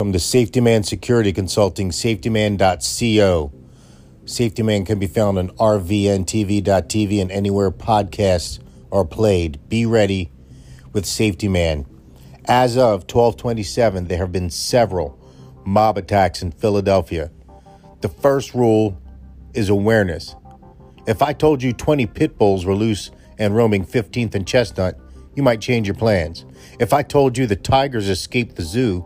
From the Safety Man Security Consulting, safetyman.co. Safety Man can be found on rvntv.tv and anywhere podcasts are played. Be ready with Safety Man. As of 1227, there have been several mob attacks in Philadelphia. The first rule is awareness. If I told you 20 pit bulls were loose and roaming 15th and Chestnut, you might change your plans. If I told you the tigers escaped the zoo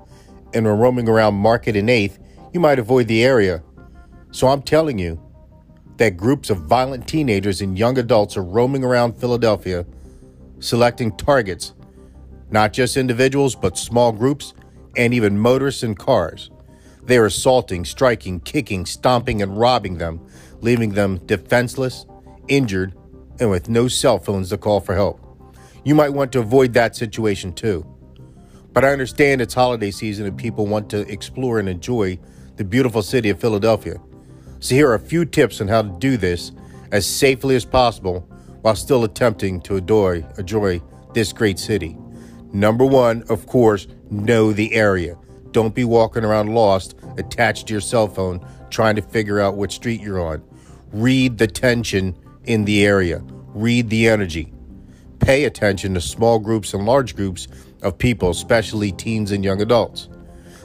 and were roaming around Market and 8th, you might avoid the area. So I'm telling you that groups of violent teenagers and young adults are roaming around Philadelphia, selecting targets, not just individuals, but small groups and even motorists and cars. They are assaulting, striking, kicking, stomping, and robbing them, leaving them defenseless, injured, and with no cell phones to call for help. You might want to avoid that situation too. But I understand it's holiday season and people want to explore and enjoy the beautiful city of Philadelphia. So here are a few tips on how to do this as safely as possible while still attempting to enjoy, enjoy this great city. Number one, of course, know the area. Don't be walking around lost, attached to your cell phone, trying to figure out which street you're on. Read the tension in the area, read the energy. Pay attention to small groups and large groups of people, especially teens and young adults.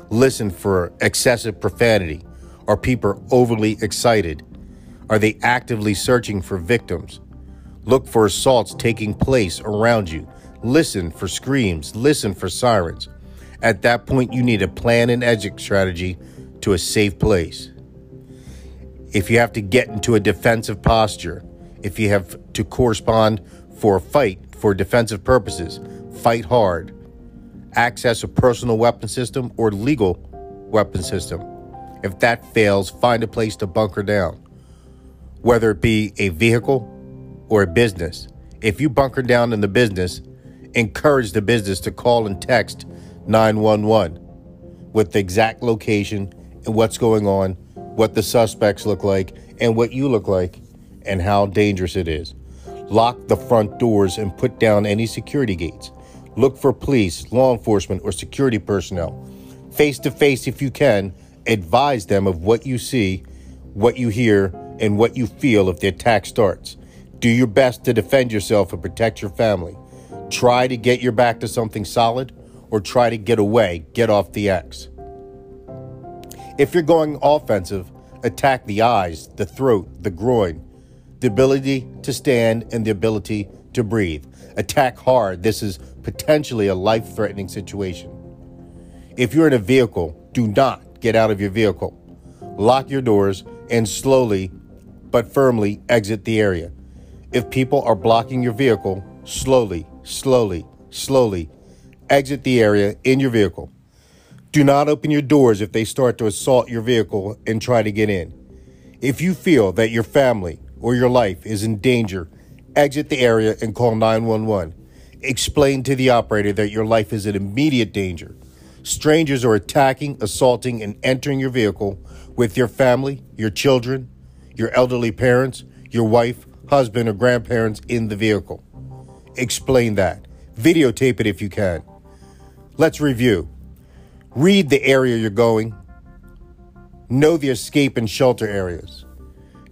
Listen for excessive profanity. Are people overly excited? Are they actively searching for victims? Look for assaults taking place around you. Listen for screams. Listen for sirens. At that point, you need a plan and exit strategy to a safe place. If you have to get into a defensive posture, if you have to correspond for a fight for defensive purposes, fight hard access a personal weapon system or legal weapon system. If that fails, find a place to bunker down, whether it be a vehicle or a business. If you bunker down in the business, encourage the business to call and text 911 with the exact location and what's going on, what the suspects look like, and what you look like, and how dangerous it is. Lock the front doors and put down any security gates. Look for police, law enforcement, or security personnel. Face to face, if you can, advise them of what you see, what you hear, and what you feel if the attack starts. Do your best to defend yourself and protect your family. Try to get your back to something solid or try to get away, get off the X. If you're going offensive, attack the eyes, the throat, the groin, the ability to stand, and the ability to breathe. Attack hard. This is potentially a life threatening situation. If you're in a vehicle, do not get out of your vehicle. Lock your doors and slowly but firmly exit the area. If people are blocking your vehicle, slowly, slowly, slowly exit the area in your vehicle. Do not open your doors if they start to assault your vehicle and try to get in. If you feel that your family or your life is in danger, exit the area and call 911. Explain to the operator that your life is in immediate danger. Strangers are attacking, assaulting, and entering your vehicle with your family, your children, your elderly parents, your wife, husband, or grandparents in the vehicle. Explain that. Videotape it if you can. Let's review. Read the area you're going. Know the escape and shelter areas.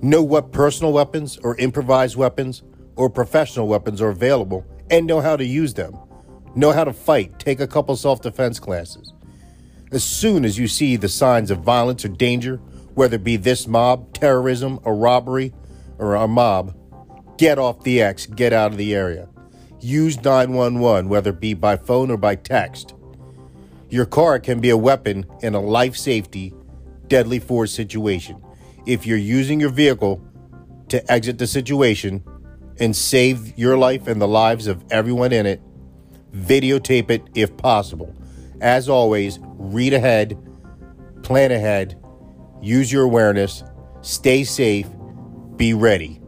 Know what personal weapons or improvised weapons or professional weapons are available and know how to use them. Know how to fight. Take a couple self defense classes. As soon as you see the signs of violence or danger, whether it be this mob, terrorism, a robbery, or a mob, get off the X, get out of the area. Use 911, whether it be by phone or by text. Your car can be a weapon in a life safety, deadly force situation. If you're using your vehicle to exit the situation, and save your life and the lives of everyone in it. Videotape it if possible. As always, read ahead, plan ahead, use your awareness, stay safe, be ready.